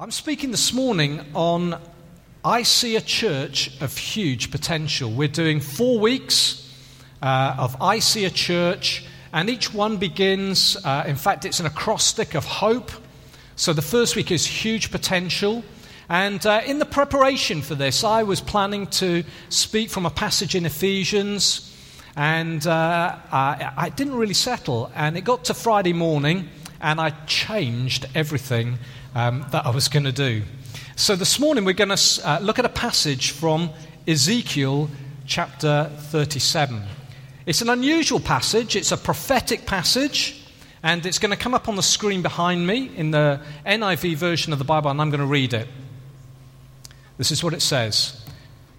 I'm speaking this morning on I see a church of huge potential. We're doing four weeks uh, of I see a church, and each one begins, uh, in fact, it's an acrostic of hope. So the first week is huge potential. And uh, in the preparation for this, I was planning to speak from a passage in Ephesians, and uh, I, I didn't really settle. And it got to Friday morning, and I changed everything um, that I was going to do. So this morning we're going to uh, look at a passage from Ezekiel chapter 37. It's an unusual passage, it's a prophetic passage, and it's going to come up on the screen behind me in the NIV version of the Bible, and I'm going to read it. This is what it says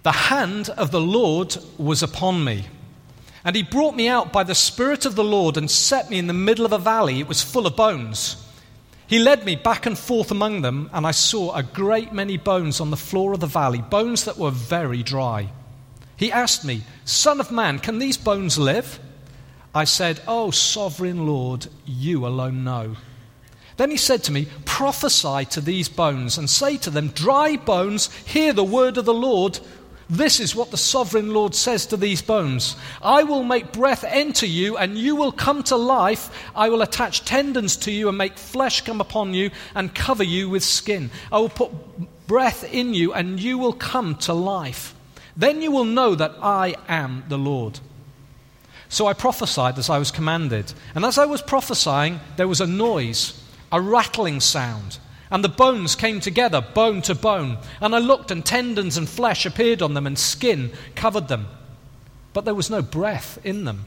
The hand of the Lord was upon me. And he brought me out by the Spirit of the Lord and set me in the middle of a valley. It was full of bones. He led me back and forth among them, and I saw a great many bones on the floor of the valley, bones that were very dry. He asked me, Son of man, can these bones live? I said, Oh, sovereign Lord, you alone know. Then he said to me, Prophesy to these bones and say to them, Dry bones, hear the word of the Lord. This is what the sovereign Lord says to these bones I will make breath enter you, and you will come to life. I will attach tendons to you, and make flesh come upon you, and cover you with skin. I will put breath in you, and you will come to life. Then you will know that I am the Lord. So I prophesied as I was commanded. And as I was prophesying, there was a noise, a rattling sound. And the bones came together, bone to bone. And I looked, and tendons and flesh appeared on them, and skin covered them. But there was no breath in them.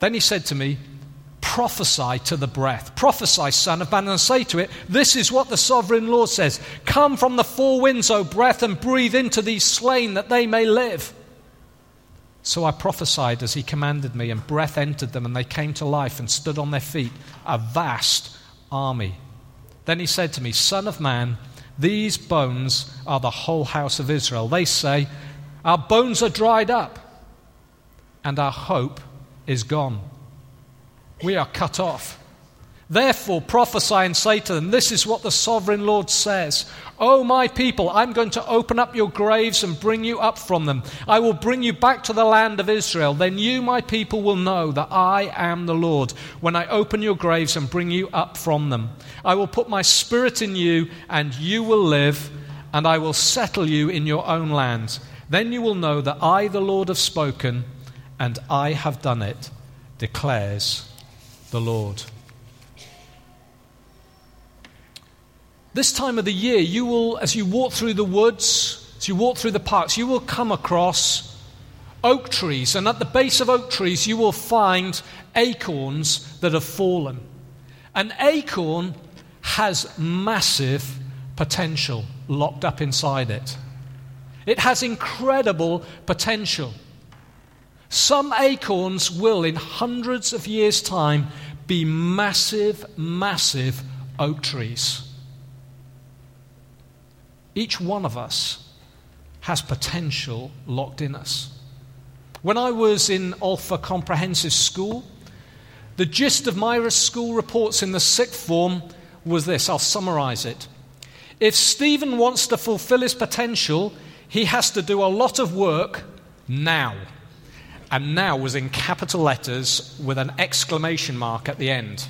Then he said to me, Prophesy to the breath. Prophesy, son of man, and say to it, This is what the sovereign Lord says Come from the four winds, O breath, and breathe into these slain that they may live. So I prophesied as he commanded me, and breath entered them, and they came to life and stood on their feet, a vast army. Then he said to me, Son of man, these bones are the whole house of Israel. They say, Our bones are dried up, and our hope is gone. We are cut off. Therefore, prophesy and say to them, This is what the sovereign Lord says. O my people, I'm going to open up your graves and bring you up from them. I will bring you back to the land of Israel. Then you, my people, will know that I am the Lord when I open your graves and bring you up from them. I will put my spirit in you, and you will live, and I will settle you in your own land. Then you will know that I, the Lord, have spoken, and I have done it, declares the Lord. This time of the year, you will, as you walk through the woods, as you walk through the parks, you will come across oak trees. And at the base of oak trees, you will find acorns that have fallen. An acorn has massive potential locked up inside it. It has incredible potential. Some acorns will, in hundreds of years' time, be massive, massive oak trees. Each one of us has potential locked in us. When I was in Alpha Comprehensive School, the gist of Myra's school reports in the sixth form was this I'll summarize it. If Stephen wants to fulfill his potential, he has to do a lot of work now. And now was in capital letters with an exclamation mark at the end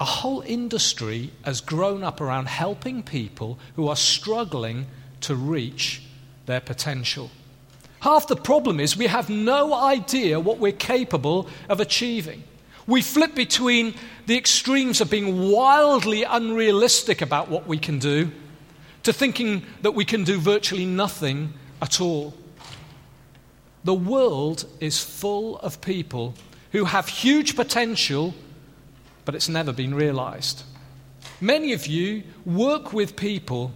a whole industry has grown up around helping people who are struggling to reach their potential. Half the problem is we have no idea what we're capable of achieving. We flip between the extremes of being wildly unrealistic about what we can do to thinking that we can do virtually nothing at all. The world is full of people who have huge potential but it's never been realized. Many of you work with people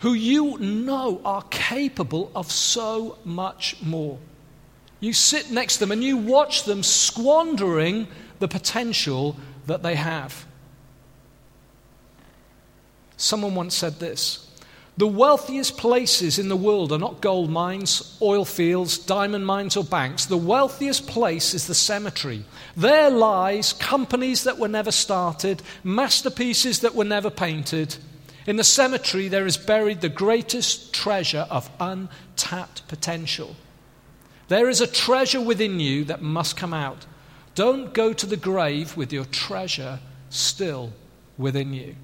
who you know are capable of so much more. You sit next to them and you watch them squandering the potential that they have. Someone once said this The wealthiest places in the world are not gold mines, oil fields, diamond mines, or banks. The wealthiest place is the cemetery. There lies companies that were never started, masterpieces that were never painted. In the cemetery, there is buried the greatest treasure of untapped potential. There is a treasure within you that must come out. Don't go to the grave with your treasure still within you.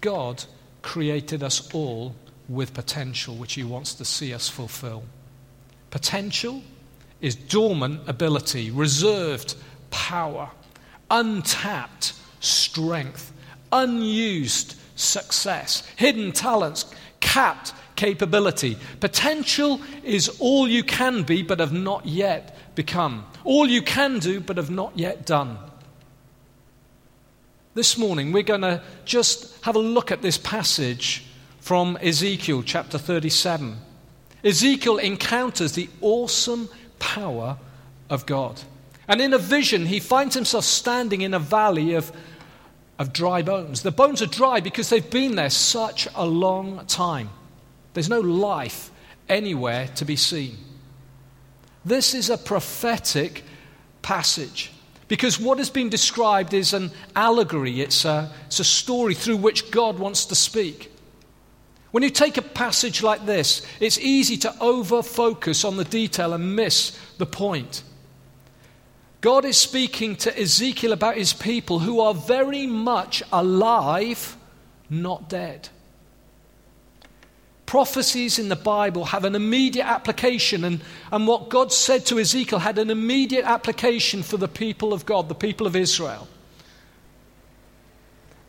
God created us all with potential, which He wants to see us fulfill. Potential is dormant ability, reserved power, untapped strength, unused success, hidden talents, capped capability. Potential is all you can be but have not yet become, all you can do but have not yet done. This morning, we're going to just have a look at this passage from Ezekiel chapter 37. Ezekiel encounters the awesome power of God. And in a vision, he finds himself standing in a valley of, of dry bones. The bones are dry because they've been there such a long time. There's no life anywhere to be seen. This is a prophetic passage. Because what has been described is an allegory, it's a, it's a story through which God wants to speak. When you take a passage like this, it's easy to over focus on the detail and miss the point. God is speaking to Ezekiel about his people who are very much alive, not dead prophecies in the Bible have an immediate application, and, and what God said to Ezekiel had an immediate application for the people of God, the people of Israel.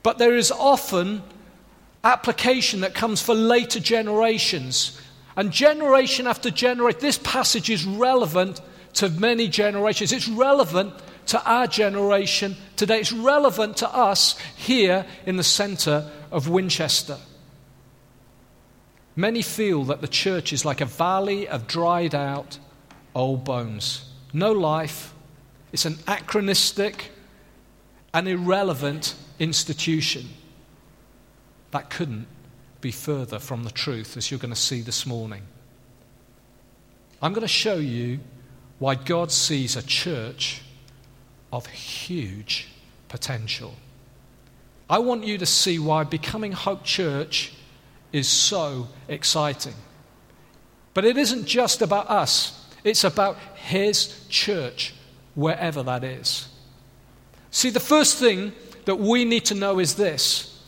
But there is often application that comes for later generations. And generation after generation, this passage is relevant to many generations. It's relevant to our generation today. It's relevant to us here in the center of Winchester. Many feel that the church is like a valley of dried out old bones. No life. It's an anachronistic and irrelevant institution. That couldn't be further from the truth, as you're going to see this morning. I'm going to show you why God sees a church of huge potential. I want you to see why becoming Hope Church is so exciting. But it isn't just about us, it's about His church, wherever that is. See, the first thing that we need to know is this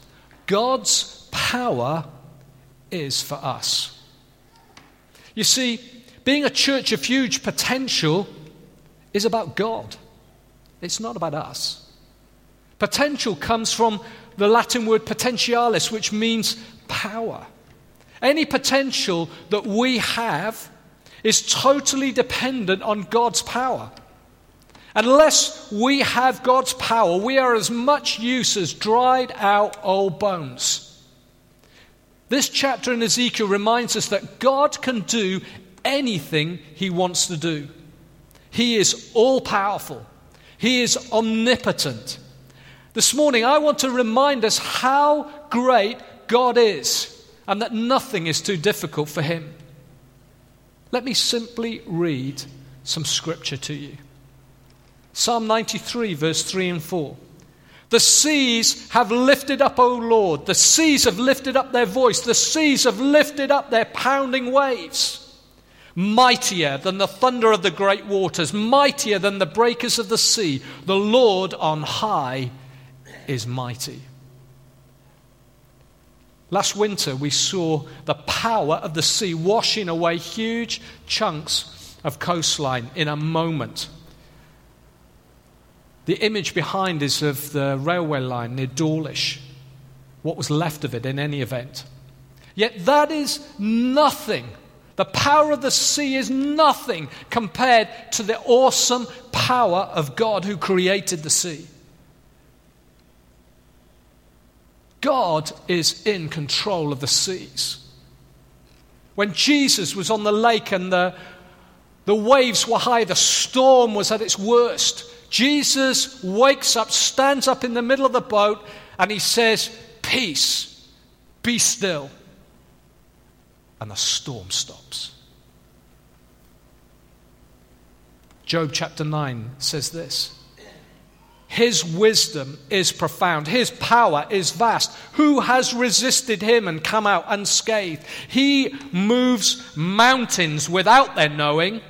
God's power is for us. You see, being a church of huge potential is about God, it's not about us. Potential comes from the Latin word potentialis, which means power. Any potential that we have is totally dependent on God's power. Unless we have God's power, we are as much use as dried out old bones. This chapter in Ezekiel reminds us that God can do anything he wants to do. He is all powerful, he is omnipotent. This morning, I want to remind us how great God is and that nothing is too difficult for Him. Let me simply read some scripture to you Psalm 93, verse 3 and 4. The seas have lifted up, O Lord. The seas have lifted up their voice. The seas have lifted up their pounding waves. Mightier than the thunder of the great waters, mightier than the breakers of the sea. The Lord on high is mighty. Last winter, we saw the power of the sea washing away huge chunks of coastline in a moment. The image behind is of the railway line near Dawlish, what was left of it in any event. Yet that is nothing. The power of the sea is nothing compared to the awesome power of God who created the sea. God is in control of the seas. When Jesus was on the lake and the, the waves were high, the storm was at its worst, Jesus wakes up, stands up in the middle of the boat, and he says, Peace, Be still. And the storm stops. Job chapter 9 says this His wisdom is profound, His power is vast. Who has resisted Him and come out unscathed? He moves mountains without their knowing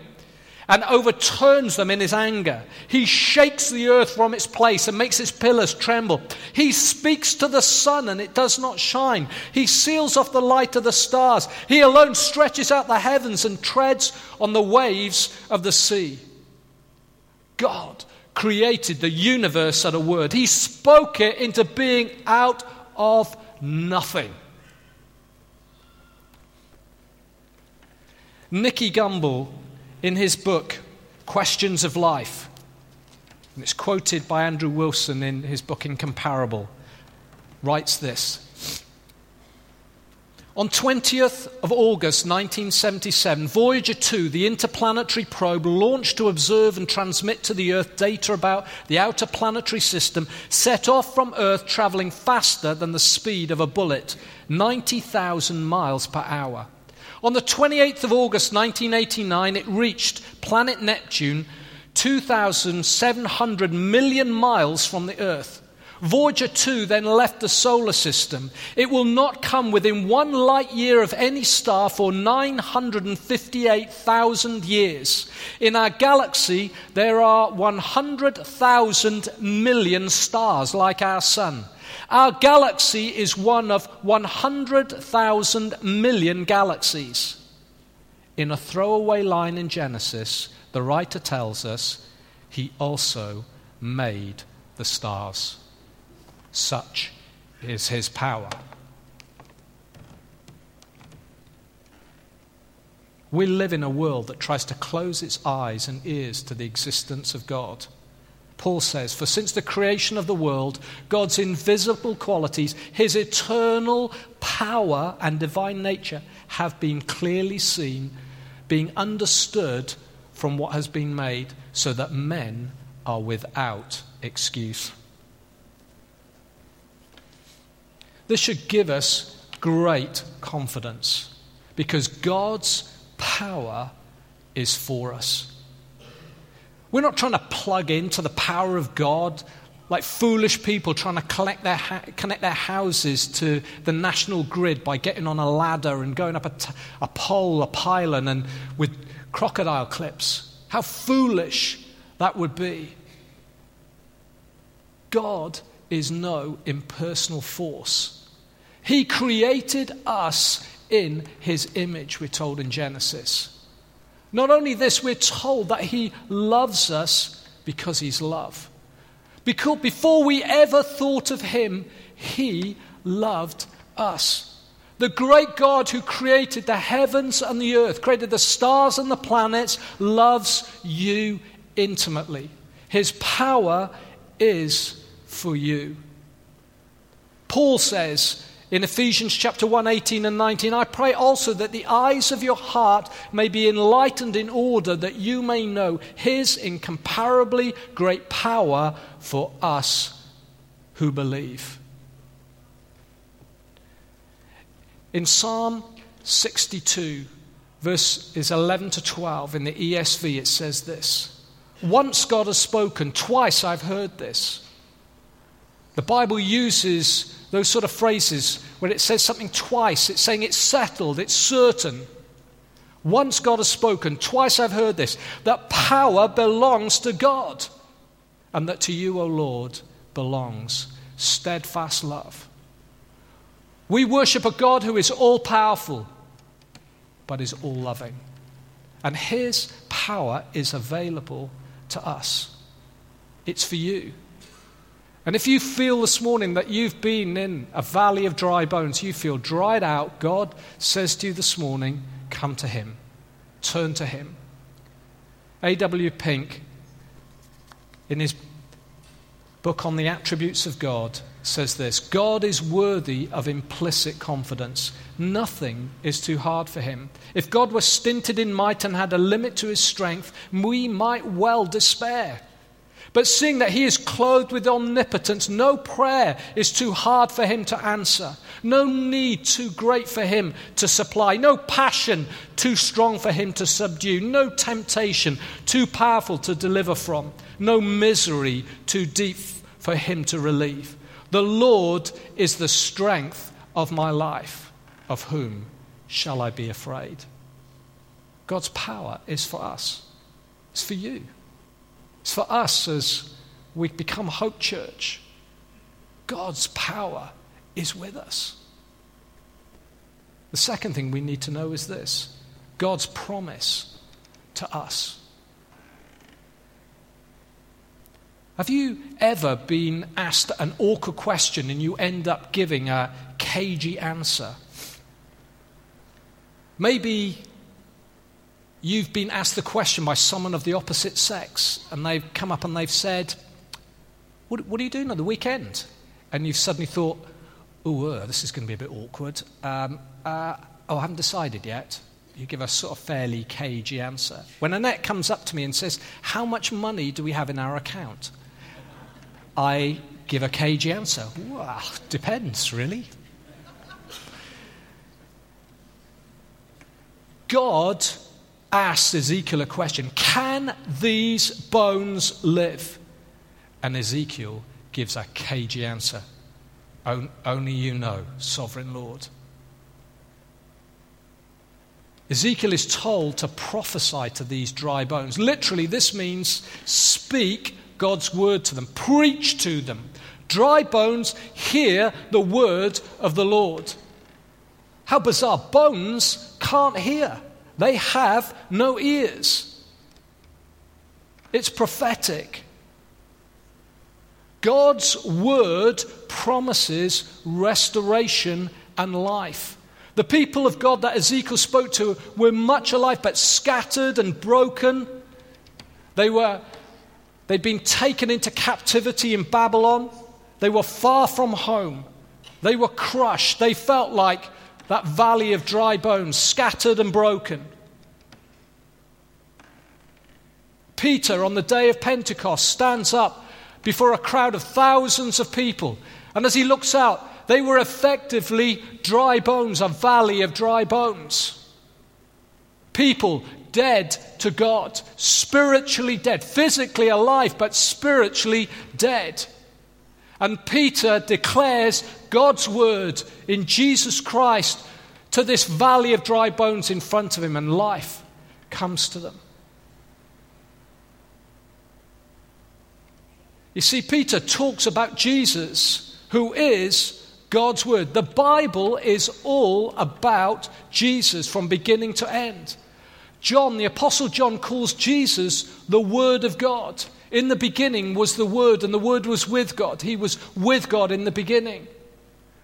and overturns them in his anger. He shakes the earth from its place and makes its pillars tremble. He speaks to the sun and it does not shine. He seals off the light of the stars. He alone stretches out the heavens and treads on the waves of the sea. God created the universe at a word, He spoke it into being out of nothing. Nicky Gumbel in his book, Questions of Life, and it's quoted by Andrew Wilson in his book Incomparable, writes this. On 20th of August 1977, Voyager 2, the interplanetary probe launched to observe and transmit to the Earth data about the outer planetary system, set off from Earth traveling faster than the speed of a bullet, 90,000 miles per hour. On the 28th of August 1989, it reached planet Neptune 2,700 million miles from the Earth. Voyager 2 then left the solar system. It will not come within one light year of any star for 958,000 years. In our galaxy, there are 100,000 million stars like our sun. Our galaxy is one of 100,000 million galaxies. In a throwaway line in Genesis, the writer tells us he also made the stars. Such is his power. We live in a world that tries to close its eyes and ears to the existence of God. Paul says, For since the creation of the world, God's invisible qualities, his eternal power and divine nature have been clearly seen, being understood from what has been made, so that men are without excuse. This should give us great confidence because God's power is for us. We're not trying to plug into the power of God like foolish people trying to their ha- connect their houses to the national grid by getting on a ladder and going up a, t- a pole, a pylon, and with crocodile clips. How foolish that would be. God is no impersonal force. He created us in his image, we're told in Genesis. Not only this, we're told that He loves us because He's love. Because before we ever thought of Him, He loved us. The great God who created the heavens and the earth, created the stars and the planets, loves you intimately. His power is for you. Paul says, in Ephesians chapter 1, 18 and 19, I pray also that the eyes of your heart may be enlightened in order that you may know his incomparably great power for us who believe. In Psalm 62, verses 11 to 12, in the ESV, it says this Once God has spoken, twice I've heard this. The Bible uses those sort of phrases when it says something twice. It's saying it's settled, it's certain. Once God has spoken, twice I've heard this, that power belongs to God, and that to you, O Lord, belongs steadfast love. We worship a God who is all powerful, but is all loving. And his power is available to us. It's for you. And if you feel this morning that you've been in a valley of dry bones, you feel dried out, God says to you this morning, come to Him. Turn to Him. A.W. Pink, in his book on the attributes of God, says this God is worthy of implicit confidence. Nothing is too hard for him. If God were stinted in might and had a limit to his strength, we might well despair. But seeing that he is clothed with omnipotence, no prayer is too hard for him to answer, no need too great for him to supply, no passion too strong for him to subdue, no temptation too powerful to deliver from, no misery too deep for him to relieve. The Lord is the strength of my life. Of whom shall I be afraid? God's power is for us, it's for you. It's for us as we become Hope Church. God's power is with us. The second thing we need to know is this God's promise to us. Have you ever been asked an awkward question and you end up giving a cagey answer? Maybe you've been asked the question by someone of the opposite sex, and they've come up and they've said, What, what are you doing on the weekend? And you've suddenly thought, Oh, uh, this is going to be a bit awkward. Um, uh, oh, I haven't decided yet. You give a sort of fairly cagey answer. When Annette comes up to me and says, How much money do we have in our account? I give a cagey answer. Well, depends, really. God asked Ezekiel a question Can these bones live? And Ezekiel gives a cagey answer Only you know, sovereign Lord. Ezekiel is told to prophesy to these dry bones. Literally, this means speak God's word to them, preach to them. Dry bones hear the word of the Lord. How bizarre. Bones can't hear. They have no ears. It's prophetic. God's word promises restoration and life. The people of God that Ezekiel spoke to were much alive but scattered and broken. They were they'd been taken into captivity in Babylon. They were far from home. They were crushed. They felt like that valley of dry bones, scattered and broken. Peter, on the day of Pentecost, stands up before a crowd of thousands of people. And as he looks out, they were effectively dry bones, a valley of dry bones. People dead to God, spiritually dead, physically alive, but spiritually dead. And Peter declares God's word in Jesus Christ to this valley of dry bones in front of him, and life comes to them. You see, Peter talks about Jesus, who is God's Word. The Bible is all about Jesus from beginning to end. John, the Apostle John, calls Jesus the Word of God. In the beginning was the Word, and the Word was with God. He was with God in the beginning.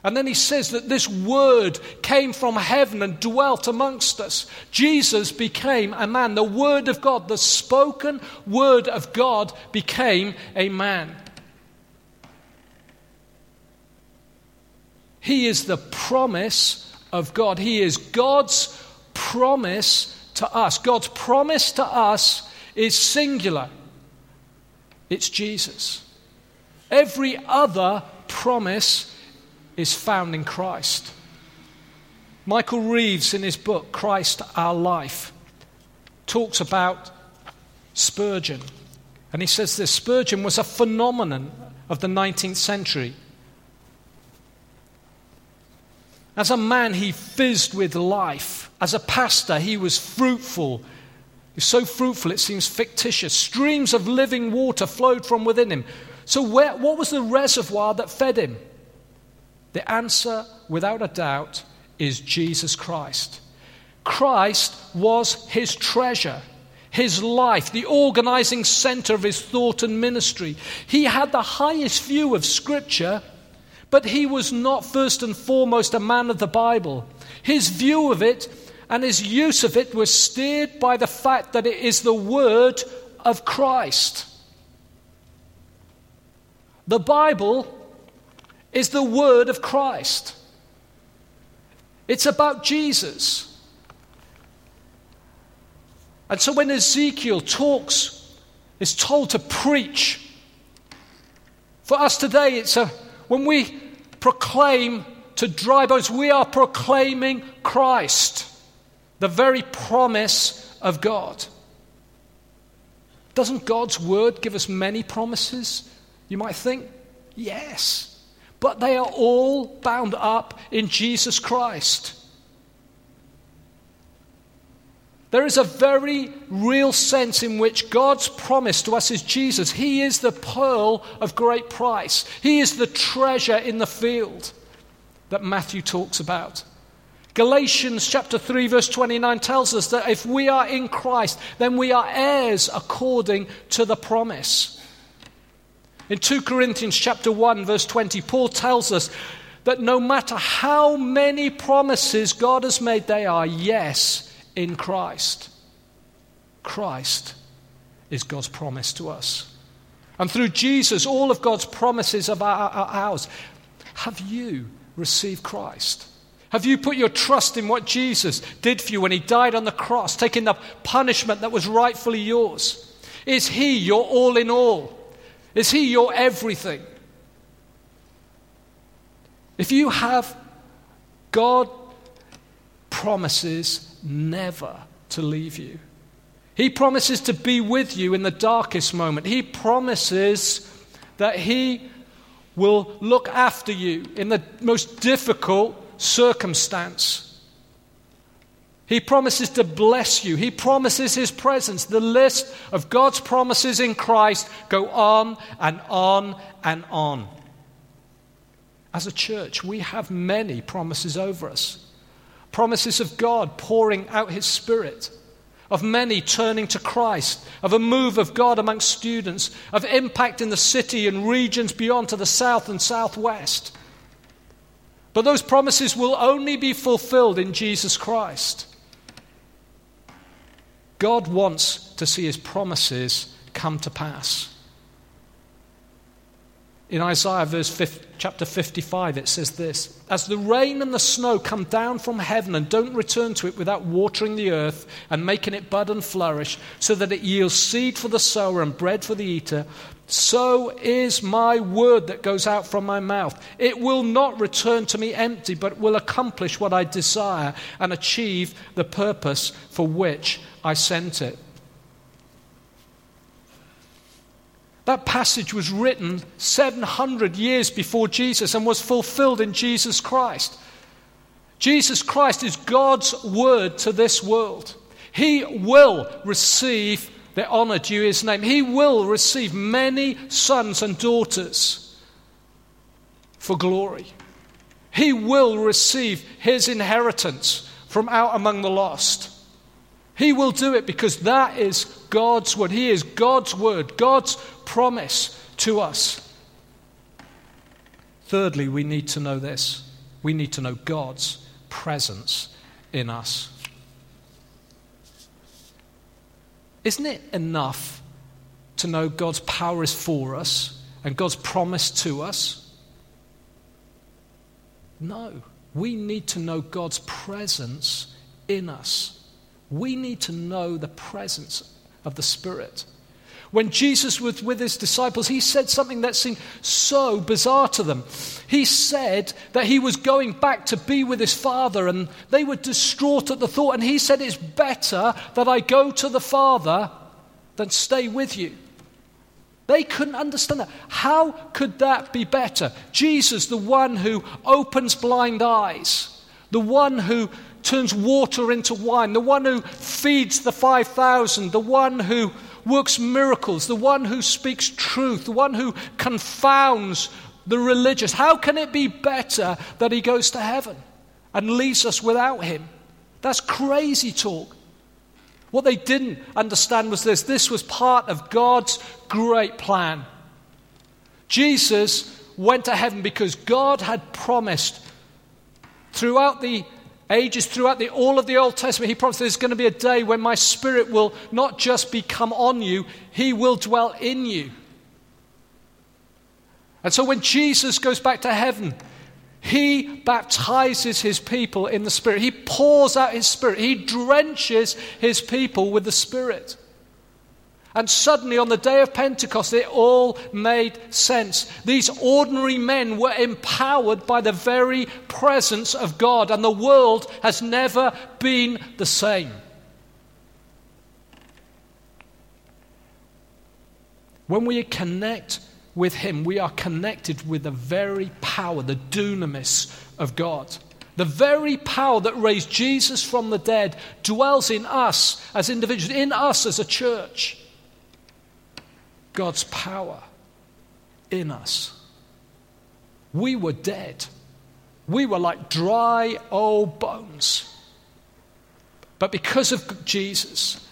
And then he says that this Word came from heaven and dwelt amongst us. Jesus became a man. The Word of God, the spoken Word of God, became a man. He is the promise of God. He is God's promise to us. God's promise to us is singular. It's Jesus. Every other promise is found in Christ. Michael Reeves, in his book, Christ Our Life, talks about Spurgeon. And he says this Spurgeon was a phenomenon of the 19th century. As a man, he fizzed with life. As a pastor, he was fruitful He's so fruitful it seems fictitious. Streams of living water flowed from within him. So, where, what was the reservoir that fed him? The answer, without a doubt, is Jesus Christ. Christ was his treasure, his life, the organizing center of his thought and ministry. He had the highest view of Scripture, but he was not first and foremost a man of the Bible. His view of it and his use of it was steered by the fact that it is the word of Christ. The Bible is the word of Christ. It's about Jesus. And so when Ezekiel talks, is told to preach For us today, it's a, when we proclaim to dry bones, we are proclaiming Christ, the very promise of God. Doesn't God's word give us many promises? You might think, yes. But they are all bound up in Jesus Christ. There is a very real sense in which God's promise to us is Jesus. He is the pearl of great price, He is the treasure in the field that Matthew talks about. Galatians chapter 3 verse 29 tells us that if we are in Christ, then we are heirs according to the promise. In 2 Corinthians chapter 1 verse 20, Paul tells us that no matter how many promises God has made, they are yes in Christ. Christ is God's promise to us. And through Jesus, all of God's promises are ours. Have you received Christ? Have you put your trust in what Jesus did for you when he died on the cross, taking the punishment that was rightfully yours? Is he your all in all? Is he your everything? If you have, God promises never to leave you. He promises to be with you in the darkest moment. He promises that He will look after you in the most difficult circumstance. He promises to bless you. He promises His presence. The list of God's promises in Christ go on and on and on. As a church, we have many promises over us. Promises of God pouring out His Spirit, of many turning to Christ, of a move of God amongst students, of impact in the city and regions beyond to the south and southwest. But those promises will only be fulfilled in Jesus Christ. God wants to see his promises come to pass. In Isaiah verse 5, chapter 55, it says this As the rain and the snow come down from heaven and don't return to it without watering the earth and making it bud and flourish, so that it yields seed for the sower and bread for the eater, so is my word that goes out from my mouth. It will not return to me empty, but will accomplish what I desire and achieve the purpose for which I sent it. That passage was written 700 years before Jesus and was fulfilled in Jesus Christ. Jesus Christ is God's word to this world. He will receive the honor due his name. He will receive many sons and daughters for glory. He will receive his inheritance from out among the lost. He will do it because that is God's word. He is God's word, God's promise to us. Thirdly, we need to know this we need to know God's presence in us. Isn't it enough to know God's power is for us and God's promise to us? No. We need to know God's presence in us. We need to know the presence of the Spirit. When Jesus was with his disciples, he said something that seemed so bizarre to them. He said that he was going back to be with his Father, and they were distraught at the thought. And he said, It's better that I go to the Father than stay with you. They couldn't understand that. How could that be better? Jesus, the one who opens blind eyes, the one who turns water into wine, the one who feeds the 5,000, the one who works miracles, the one who speaks truth, the one who confounds the religious. How can it be better that he goes to heaven and leaves us without him? That's crazy talk. What they didn't understand was this this was part of God's great plan. Jesus went to heaven because God had promised throughout the ages throughout the, all of the Old Testament, he promised there's going to be a day when my spirit will not just become on you, he will dwell in you. And so when Jesus goes back to heaven, he baptizes his people in the Spirit. He pours out his Spirit. He drenches his people with the Spirit. And suddenly, on the day of Pentecost, it all made sense. These ordinary men were empowered by the very presence of God, and the world has never been the same. When we connect with Him, we are connected with the very power, the dunamis of God. The very power that raised Jesus from the dead dwells in us as individuals, in us as a church. God's power in us. We were dead. We were like dry old bones. But because of Jesus,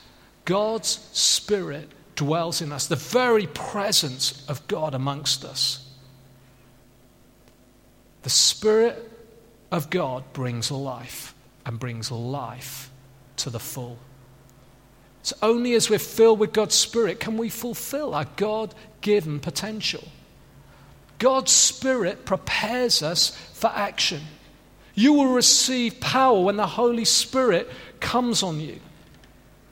God's Spirit dwells in us, the very presence of God amongst us. The Spirit of God brings life and brings life to the full. It's only as we're filled with God's Spirit can we fulfill our God given potential. God's Spirit prepares us for action. You will receive power when the Holy Spirit comes on you.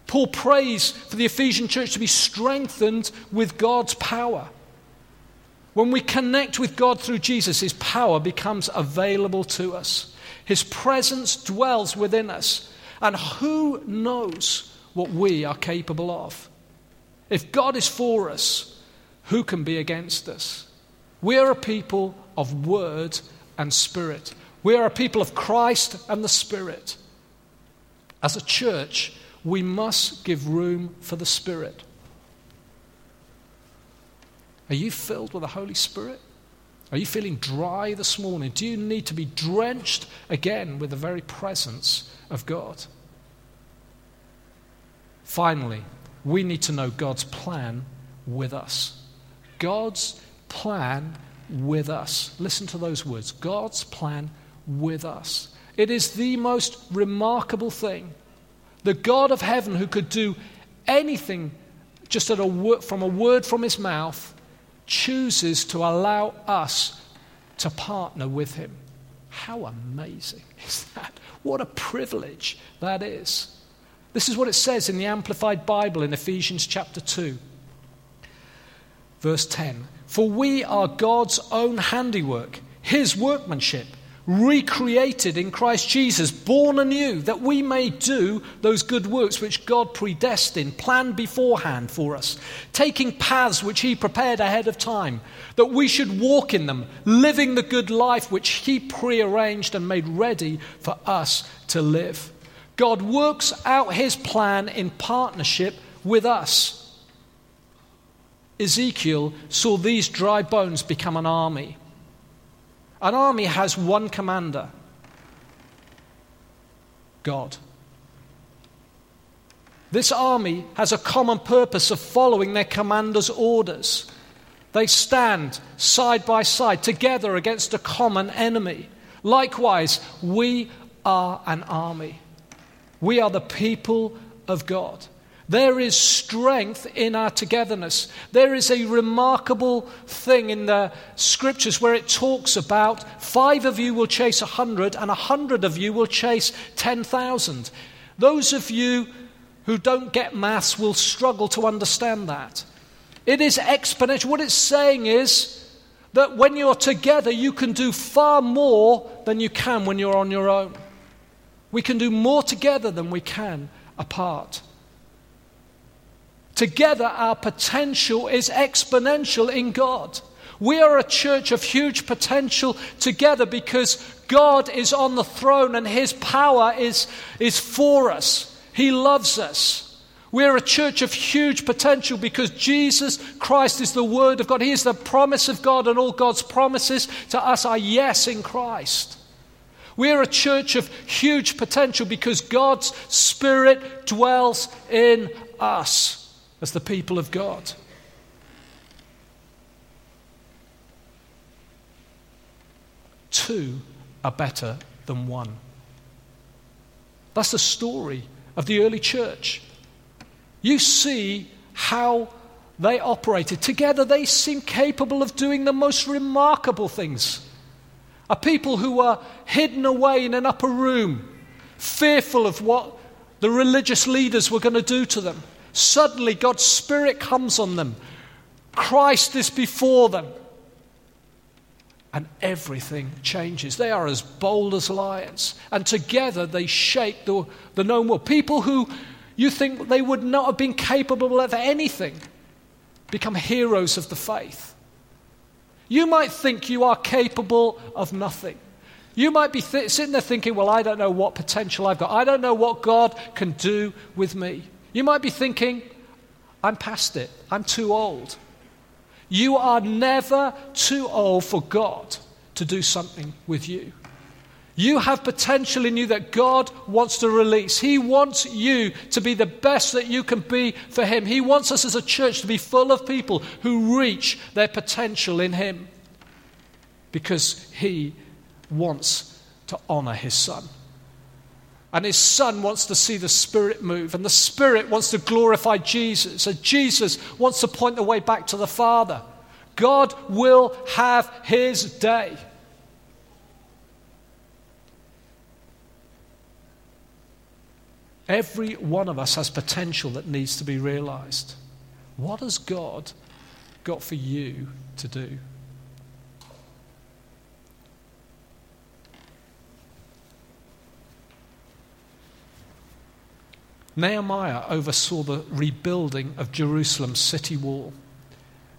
Paul prays for the Ephesian church to be strengthened with God's power. When we connect with God through Jesus, His power becomes available to us. His presence dwells within us. And who knows what we are capable of. If God is for us, who can be against us? We are a people of word and spirit. We are a people of Christ and the Spirit. As a church, we must give room for the Spirit. Are you filled with the Holy Spirit? Are you feeling dry this morning? Do you need to be drenched again with the very presence of God? Finally, we need to know God's plan with us. God's plan with us. Listen to those words God's plan with us. It is the most remarkable thing. The God of heaven who could do anything just a word, from a word from his mouth chooses to allow us to partner with him. How amazing is that? What a privilege that is. This is what it says in the Amplified Bible in Ephesians chapter 2, verse 10. For we are God's own handiwork, his workmanship, recreated in Christ Jesus, born anew, that we may do those good works which God predestined, planned beforehand for us, taking paths which he prepared ahead of time, that we should walk in them, living the good life which he prearranged and made ready for us to live. God works out his plan in partnership with us. Ezekiel saw these dry bones become an army. An army has one commander God. This army has a common purpose of following their commander's orders. They stand side by side together against a common enemy. Likewise, we are an army. We are the people of God. There is strength in our togetherness. There is a remarkable thing in the scriptures where it talks about five of you will chase a hundred, and a hundred of you will chase ten thousand. Those of you who don't get maths will struggle to understand that. It is exponential. What it's saying is that when you're together, you can do far more than you can when you're on your own. We can do more together than we can apart. Together, our potential is exponential in God. We are a church of huge potential together because God is on the throne and His power is, is for us. He loves us. We're a church of huge potential because Jesus Christ is the Word of God. He is the promise of God, and all God's promises to us are yes in Christ. We're a church of huge potential because God's Spirit dwells in us as the people of God. Two are better than one. That's the story of the early church. You see how they operated. Together, they seem capable of doing the most remarkable things. A people who were hidden away in an upper room, fearful of what the religious leaders were going to do to them, Suddenly, God's Spirit comes on them. Christ is before them. And everything changes. They are as bold as lions. And together they shake the, the known world. People who you think they would not have been capable of anything become heroes of the faith. You might think you are capable of nothing. You might be th- sitting there thinking, well, I don't know what potential I've got. I don't know what God can do with me. You might be thinking, I'm past it. I'm too old. You are never too old for God to do something with you. You have potential in you that God wants to release. He wants you to be the best that you can be for Him. He wants us as a church to be full of people who reach their potential in Him because He wants to honor His Son. And his son wants to see the Spirit move. And the Spirit wants to glorify Jesus. And Jesus wants to point the way back to the Father. God will have his day. Every one of us has potential that needs to be realized. What has God got for you to do? Nehemiah oversaw the rebuilding of Jerusalem's city wall.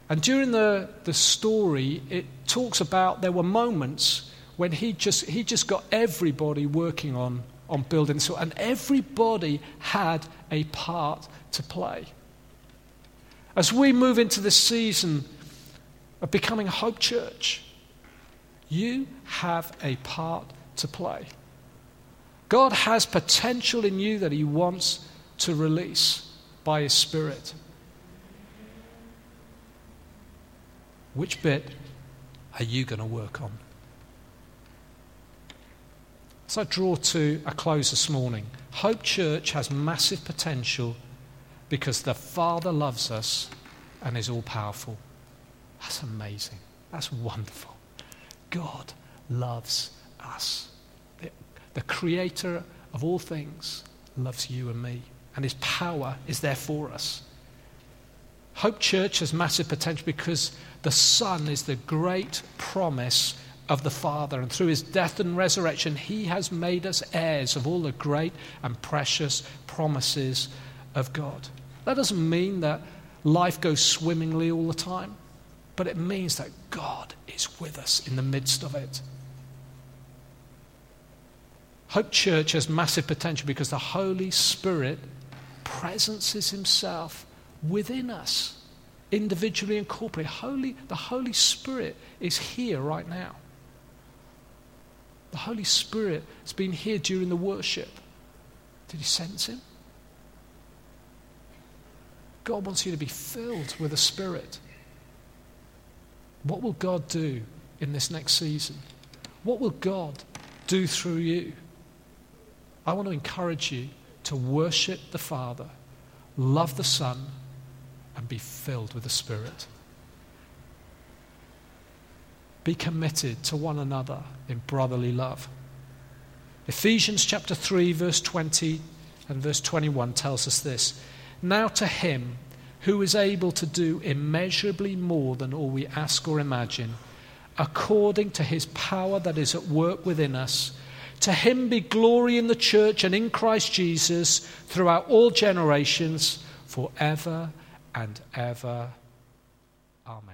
And during the, the story, it talks about there were moments when he just, he just got everybody working on, on building. So, and everybody had a part to play. As we move into this season of becoming Hope Church, you have a part to play. God has potential in you that He wants to release by His Spirit. Which bit are you going to work on? As I draw to a close this morning, Hope Church has massive potential because the Father loves us and is all powerful. That's amazing. That's wonderful. God loves us. The, the Creator of all things loves you and me, and His power is there for us. Hope Church has massive potential because the Son is the great promise of the Father. And through his death and resurrection, he has made us heirs of all the great and precious promises of God. That doesn't mean that life goes swimmingly all the time, but it means that God is with us in the midst of it. Hope Church has massive potential because the Holy Spirit presences himself within us, individually and corporately. Holy, the Holy Spirit is here right now. The Holy Spirit has been here during the worship. Did you sense him? God wants you to be filled with the Spirit. What will God do in this next season? What will God do through you? I want to encourage you to worship the Father, love the Son, and be filled with the Spirit. Be committed to one another in brotherly love. Ephesians chapter 3, verse 20 and verse 21 tells us this Now to him who is able to do immeasurably more than all we ask or imagine, according to his power that is at work within us. To him be glory in the church and in Christ Jesus throughout all generations, forever and ever. Amen.